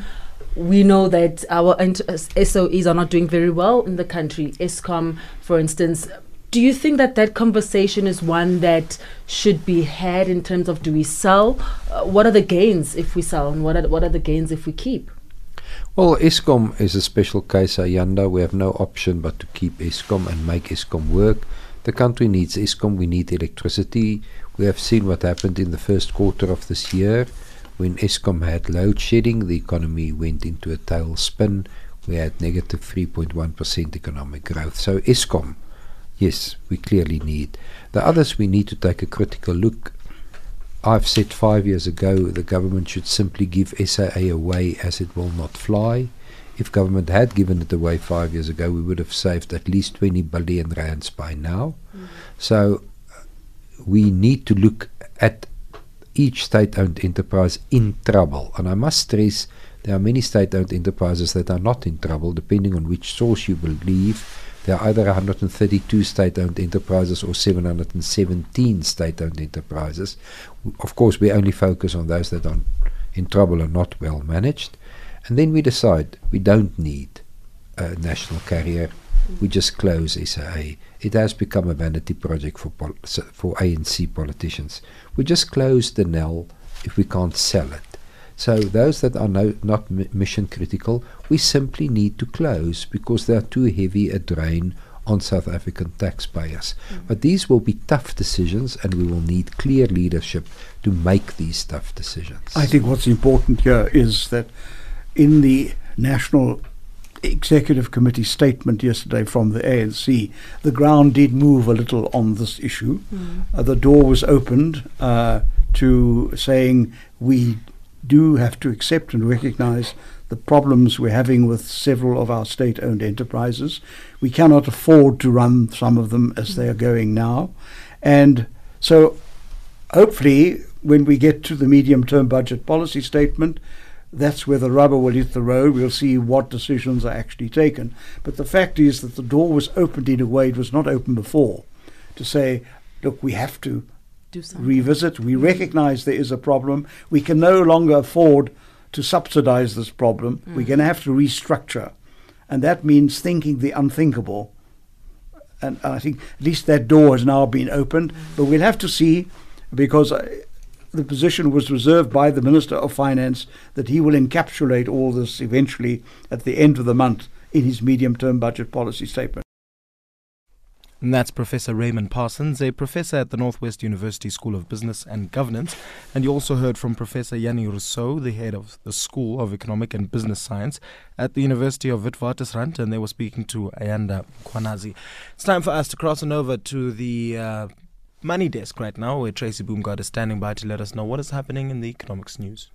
We know that our uh, SOEs are not doing very well in the country. Eskom, for instance. Do you think that that conversation is one that should be had in terms of do we sell? Uh, what are the gains if we sell, and what are, what are the gains if we keep? Well, Eskom is a special case, Ayanda. We have no option but to keep Eskom and make Eskom work. The country needs ESCOM. We need electricity. We have seen what happened in the first quarter of this year. When ESCOM had load shedding, the economy went into a tailspin. We had negative 3.1% economic growth. So, ESCOM, yes, we clearly need. The others, we need to take a critical look. I've said five years ago the government should simply give SAA away as it will not fly. If government had given it away five years ago, we would have saved at least 20 billion rands by now. So uh, we need to look at each state-owned enterprise in trouble. And I must stress there are many state-owned enterprises that are not in trouble, depending on which source you believe. There are either 132 state-owned enterprises or 717 state-owned enterprises. Of course, we only focus on those that are in trouble and not well managed. And then we decide we don't need a national carrier. We just close SAA. It has become a vanity project for pol- for ANC politicians. We just close Denel if we can't sell it. So those that are no, not mi- mission critical, we simply need to close because they are too heavy a drain on South African taxpayers. Mm. But these will be tough decisions, and we will need clear leadership to make these tough decisions. I think what's important here is that in the National Executive Committee statement yesterday from the ANC, the ground did move a little on this issue. Mm. Uh, the door was opened uh, to saying we do have to accept and recognize the problems we're having with several of our state owned enterprises. We cannot afford to run some of them as they are going now. And so hopefully, when we get to the medium term budget policy statement, that's where the rubber will hit the road. We'll see what decisions are actually taken. But the fact is that the door was opened in a way it was not open before to say, look, we have to revisit. We recognize there is a problem. We can no longer afford to subsidize this problem. We're Mm. going to have to restructure. And that means thinking the unthinkable. And I think at least that door has now been opened. But we'll have to see because uh, the position was reserved by the Minister of Finance that he will encapsulate all this eventually at the end of the month in his medium term budget policy statement. And that's Professor Raymond Parsons, a professor at the Northwest University School of Business and Governance. And you also heard from Professor Jannie Rossouw, the head of the School of Economic and Business Science at the University of Witwatersrand, and they were speaking to Ayanda Kwanazi. It's time for us to cross on over to the uh, money desk right now, where Tracy Boomgard is standing by to let us know what is happening in the economics news.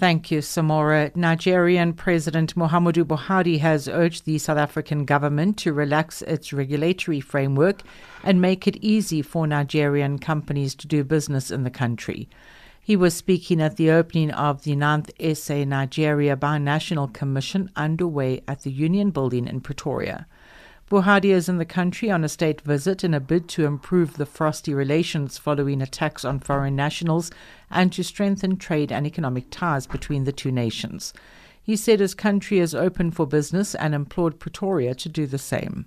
Thank you, Samora. Nigerian President Muhammadu Buhari has urged the South African government to relax its regulatory framework and make it easy for Nigerian companies to do business in the country. He was speaking at the opening of the 9th SA Nigeria Binational Commission underway at the Union Building in Pretoria. Buhari is in the country on a state visit in a bid to improve the frosty relations following attacks on foreign nationals and to strengthen trade and economic ties between the two nations. He said his country is open for business and implored Pretoria to do the same.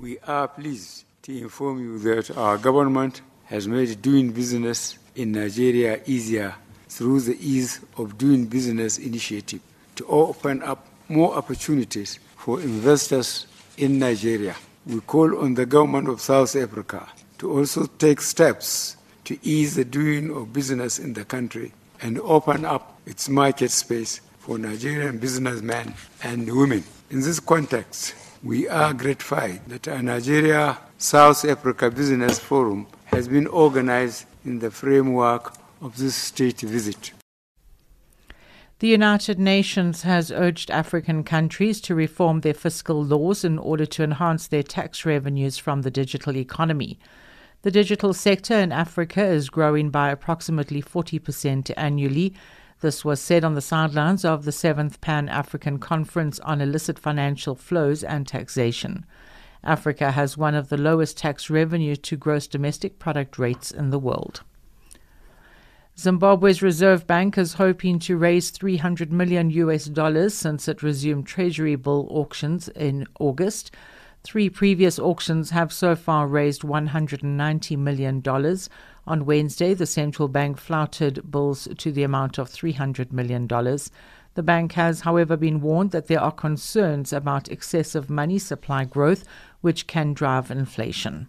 We are pleased to inform you that our government has made doing business in Nigeria easier through the Ease of Doing Business initiative to open up more opportunities for investors in Nigeria. We call on the government of South Africa to also take steps to ease the doing of business in the country and open up its market space for Nigerian businessmen and women. In this context, we are gratified that a Nigeria South Africa Business Forum has been organized in the framework of this state visit. The United Nations has urged African countries to reform their fiscal laws in order to enhance their tax revenues from the digital economy. The digital sector in Africa is growing by approximately 40% annually. This was said on the sidelines of the 7th Pan African Conference on Illicit Financial Flows and Taxation. Africa has one of the lowest tax revenue to gross domestic product rates in the world. Zimbabwe's Reserve Bank is hoping to raise 300 million US dollars since it resumed treasury bill auctions in August. Three previous auctions have so far raised $190 million. On Wednesday, the central bank flouted bills to the amount of $300 million. The bank has, however, been warned that there are concerns about excessive money supply growth, which can drive inflation.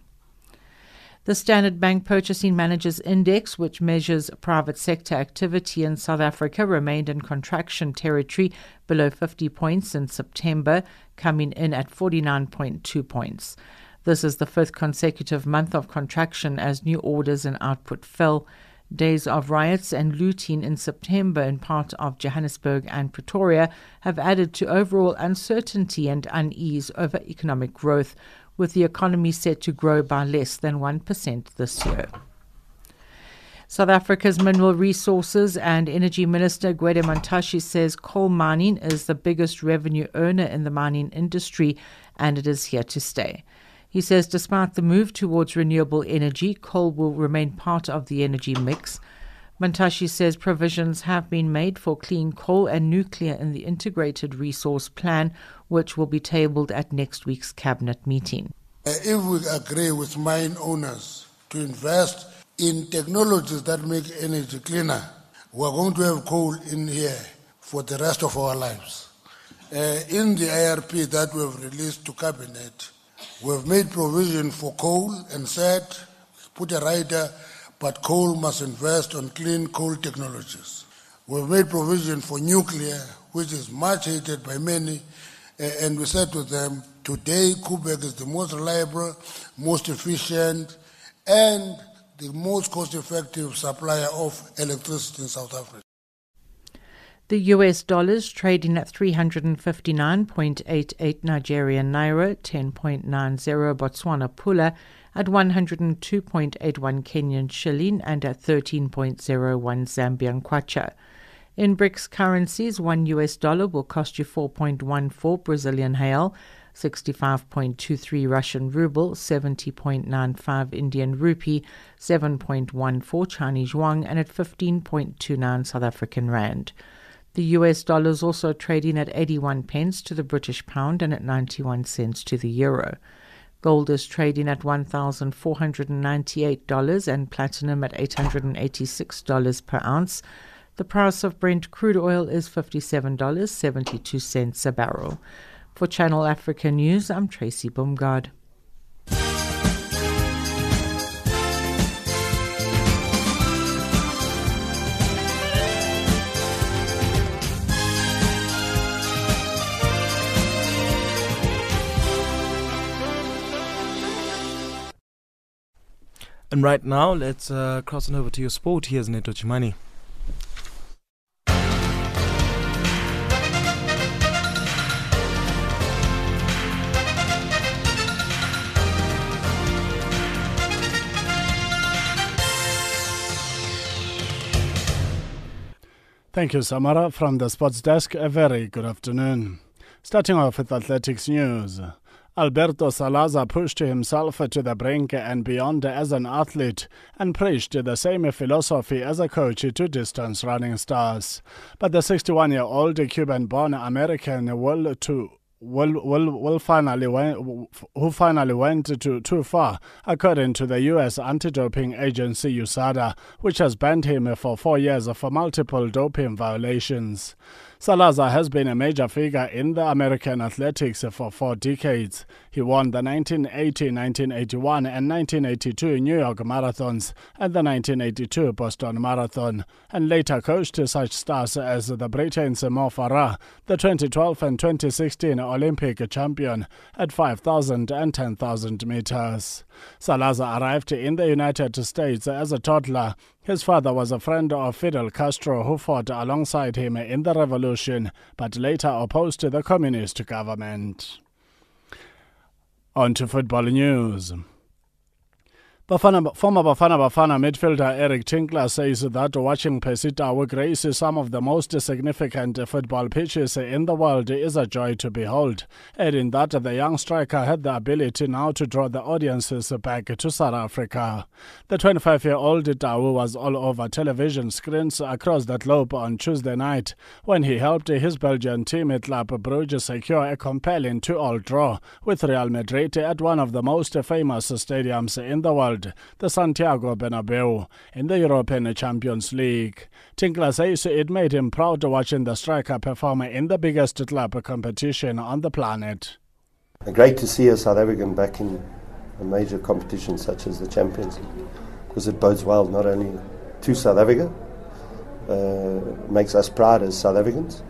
The Standard Bank Purchasing Managers Index, which measures private sector activity in South Africa, remained in contraction territory below 50 points in September, coming in at 49.2 points. This is the fifth consecutive month of contraction as new orders and output fell. Days of riots and looting in September in part of Johannesburg and Pretoria have added to overall uncertainty and unease over economic growth, with the economy set to grow by less than 1% this year. South Africa's Mineral Resources and Energy Minister Gwede Mantashe says coal mining is the biggest revenue earner in the mining industry and it is here to stay. He says despite the move towards renewable energy, coal will remain part of the energy mix. Mantashe says provisions have been made for clean coal and nuclear in the Integrated Resource Plan, which will be tabled at next week's Cabinet meeting. If we agree with mine owners to invest in technologies that make energy cleaner, we're going to have coal in here for the rest of our lives. Uh, in the IRP that we've released to Cabinet, we've made provision for coal and said, put a rider but coal must invest on clean coal technologies. We've made provision for nuclear, which is much hated by many, and we said to them, today Koeberg is the most reliable, most efficient, and the most cost-effective supplier of electricity in South Africa. The US dollar is trading at 359.88 Nigerian naira, 10.90 Botswana pula, at 102.81 Kenyan shilling and at 13.01 Zambian kwacha. In BRICS currencies, one US dollar will cost you 4.14 Brazilian real, 65.23 Russian ruble, 70.95 Indian rupee, 7.14 Chinese yuan, and at 15.29 South African rand. The US dollar is also trading at 81 pence to the British pound and at 91 cents to the euro. Gold is trading at $1,498 and platinum at $886 per ounce. The price of Brent crude oil is $57.72 a barrel. For Channel Africa News, I'm Tracy Bumgard. And right now, let's uh, cross on over to your sport. Here's Neto Chimani. Thank you, Samara. From the sports desk, a very good afternoon. Starting off with athletics news. Alberto Salazar pushed himself to the brink and beyond as an athlete and preached the same philosophy as a coach to distance running stars. But the 61 year old Cuban born American will to will will will finally who finally went to too far, according to the U.S. anti-doping agency USADA, which has banned him for four years for multiple doping violations. Salazar has been a major figure in the American athletics for four decades. He won the 1980, 1981, and 1982 New York marathons and the 1982 Boston Marathon, and later coached such stars as the Britain's Mo Farah, the 2012 and 2016 Olympic champion at 5,000 and 10,000 meters. Salazar arrived in the United States as a toddler his father was a friend of Fidel Castro who fought alongside him in the revolution but later opposed the communist government. On to football news. Bafana, former Bafana Bafana midfielder Eric Tinkler says that watching Tau grace some of the most significant football pitches in the world is a joy to behold, adding that the young striker had the ability now to draw the audiences back to South Africa. The 25-year-old Tau was all over television screens across the globe on Tuesday night when he helped his Belgian team at Club Brugge secure a compelling 2-all draw with Real Madrid at one of the most famous stadiums in the world the Santiago Bernabeu, in the European Champions League. Tinkler says it made him proud watching the striker perform in the biggest club competition on the planet. Great to see a South African back in a major competition such as the Champions League, because it bodes well not only to South Africa, uh, makes us proud as South Africans,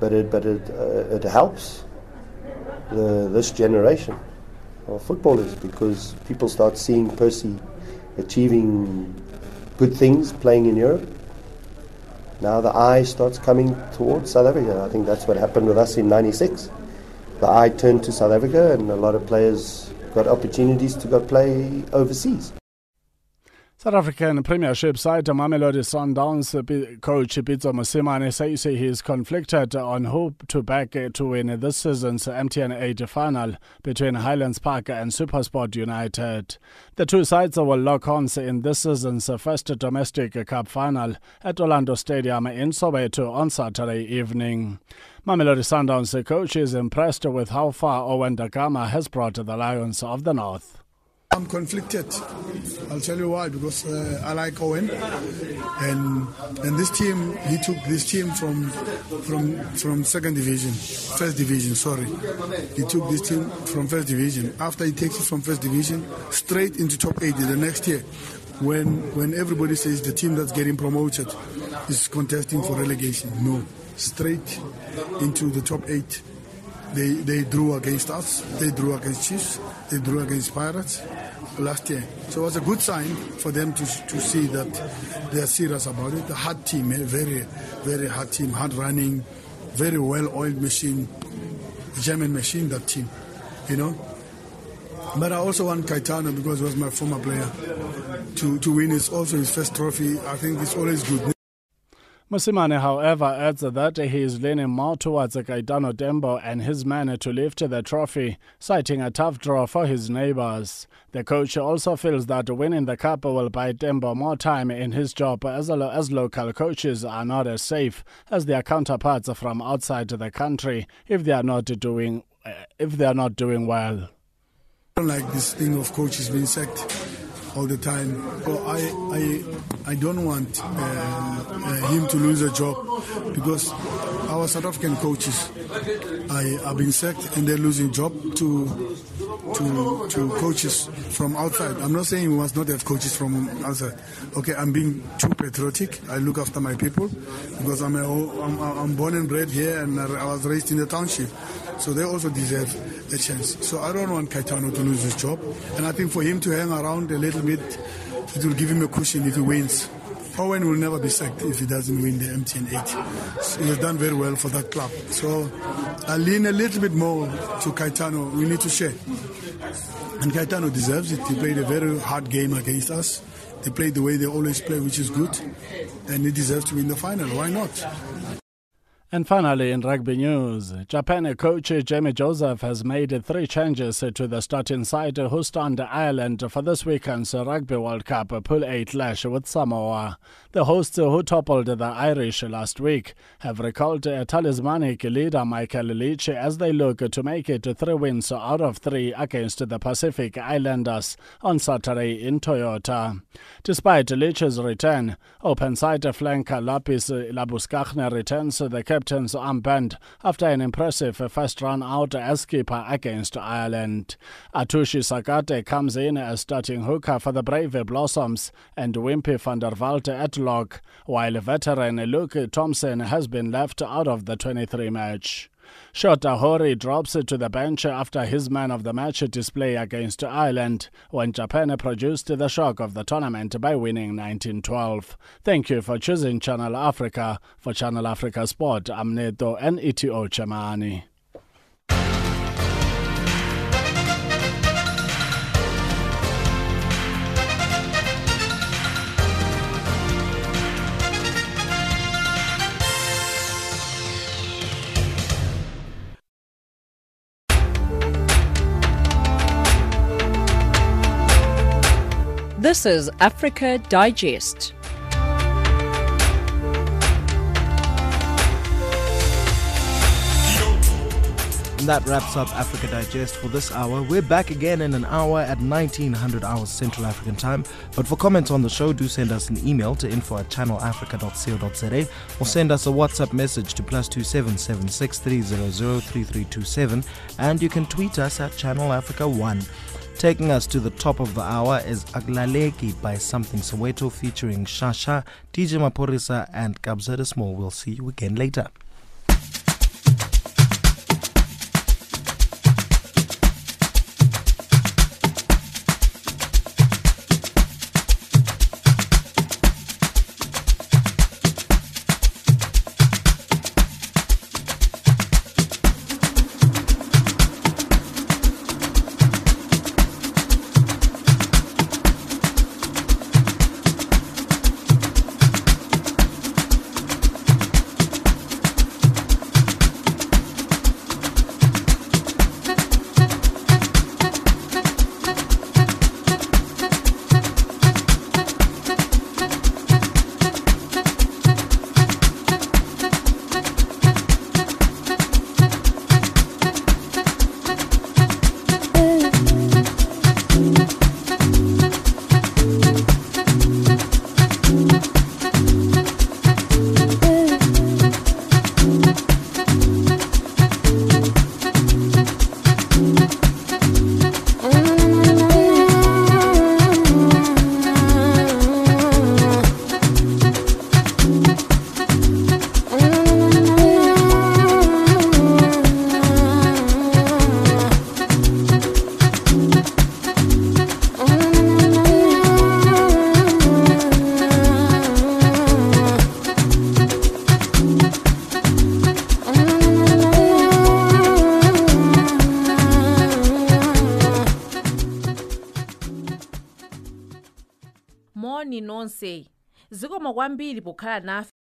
but it, but it, uh, it helps the, this generation of footballers because people start seeing Percy achieving good things playing in Europe. Now the eye starts coming towards South Africa. I think that's what happened with us in 96. The eye turned to South Africa and a lot of players got opportunities to go play overseas. South African Premiership side Mamelodi Sundowns coach Pitso Mosimane says he is conflicted on who to back uh, to win this season's MTN 8 final between Highlands Park and Supersport United. The two sides will lock horns in this season's first domestic cup final at Orlando Stadium in Soweto on Saturday evening. Mamelodi Sundowns coach is impressed with how far Owen Da Gama has brought the Lions of the North. I'm conflicted. I'll tell you why. Because uh, I like Owen, and and this team he took this team from from from second division, first division. Sorry, he took this team from first division. After he takes it from first division straight into top eight the next year, when when everybody says the team that's getting promoted is contesting for relegation, no, straight into the top eight. They they drew against us. They drew against Chiefs. They drew against Pirates last year. So it was a good sign for them to to see that they are serious about it. The hard team, a very very hard team, hard running, very well oiled machine, German machine. That team, you know. But I also want Kaitano because he was my former player to to win his also his first trophy. I think it's always good. Mosimane, however, adds that he is leaning more towards Kaitano Tembo and his men to lift the trophy, citing a tough draw for his neighbours. The coach also feels that winning the cup will buy Dembo more time in his job as, as local coaches are not as safe as their counterparts from outside the country if they are not doing eh, if they are not doing well. I don't like this thing of coaches being sacked all the time. So I, I, I don't want uh, uh, him to lose a job because our South African coaches I, are being sacked and they're losing job to to to coaches from outside. I'm not saying we must not have coaches from outside. Okay, I'm being too patriotic. I look after my people because I'm a, I'm, I'm born and bred here and I was raised in the township. So they also deserve a chance. So I don't want Kaitano to lose his job. And I think for him to hang around a little bit, it will give him a cushion if he wins. Owen will never be sacked if he doesn't win the MTN 8. So he has done very well for that club. So I lean a little bit more to Kaitano. We need to share. And Kaitano deserves it. He played a very hard game against us. They played the way they always play, which is good. And he deserves to win the final. Why not? And finally, in rugby news, Japan coach Jamie Joseph has made three changes to the starting side who stand Ireland for this weekend's Rugby World Cup Pool A clash with Samoa. The hosts who toppled the Irish last week have recalled talismanic leader Michael Leitch as they look to make it three wins out of three against the Pacific Islanders on Saturday in Toyota. Despite Leitch's return, open side flanker Lappies Labuschagne returns the captain's armband after an impressive first run out as keeper against Ireland. Atsushi Sakate comes in as starting hooker for the Brave Blossoms and Wimpie van der Walt at lock, while veteran Luke Thompson has been left out of the 23 match. Shota Horie drops it to the bench after his man of the match display against Ireland when Japan produced the shock of the tournament by winning 1912. Thank you for choosing Channel Africa. For Channel Africa Sport, I'm Neto N-E-T-O Chamani. This is Africa Digest. And that wraps up Africa Digest for this hour. We're back again in an hour at 1900 hours Central African time. But for comments on the show, do send us an email to info at channelafrica.co.za or send us a WhatsApp message to plus 277 And you can tweet us at Channel Africa 1. Taking us to the top of the hour is Akulaleki by Samthing Soweto featuring Shasha, DJ Maphorisa, and Kabza Small. We'll see you again later. Kwambiri pokhala nafe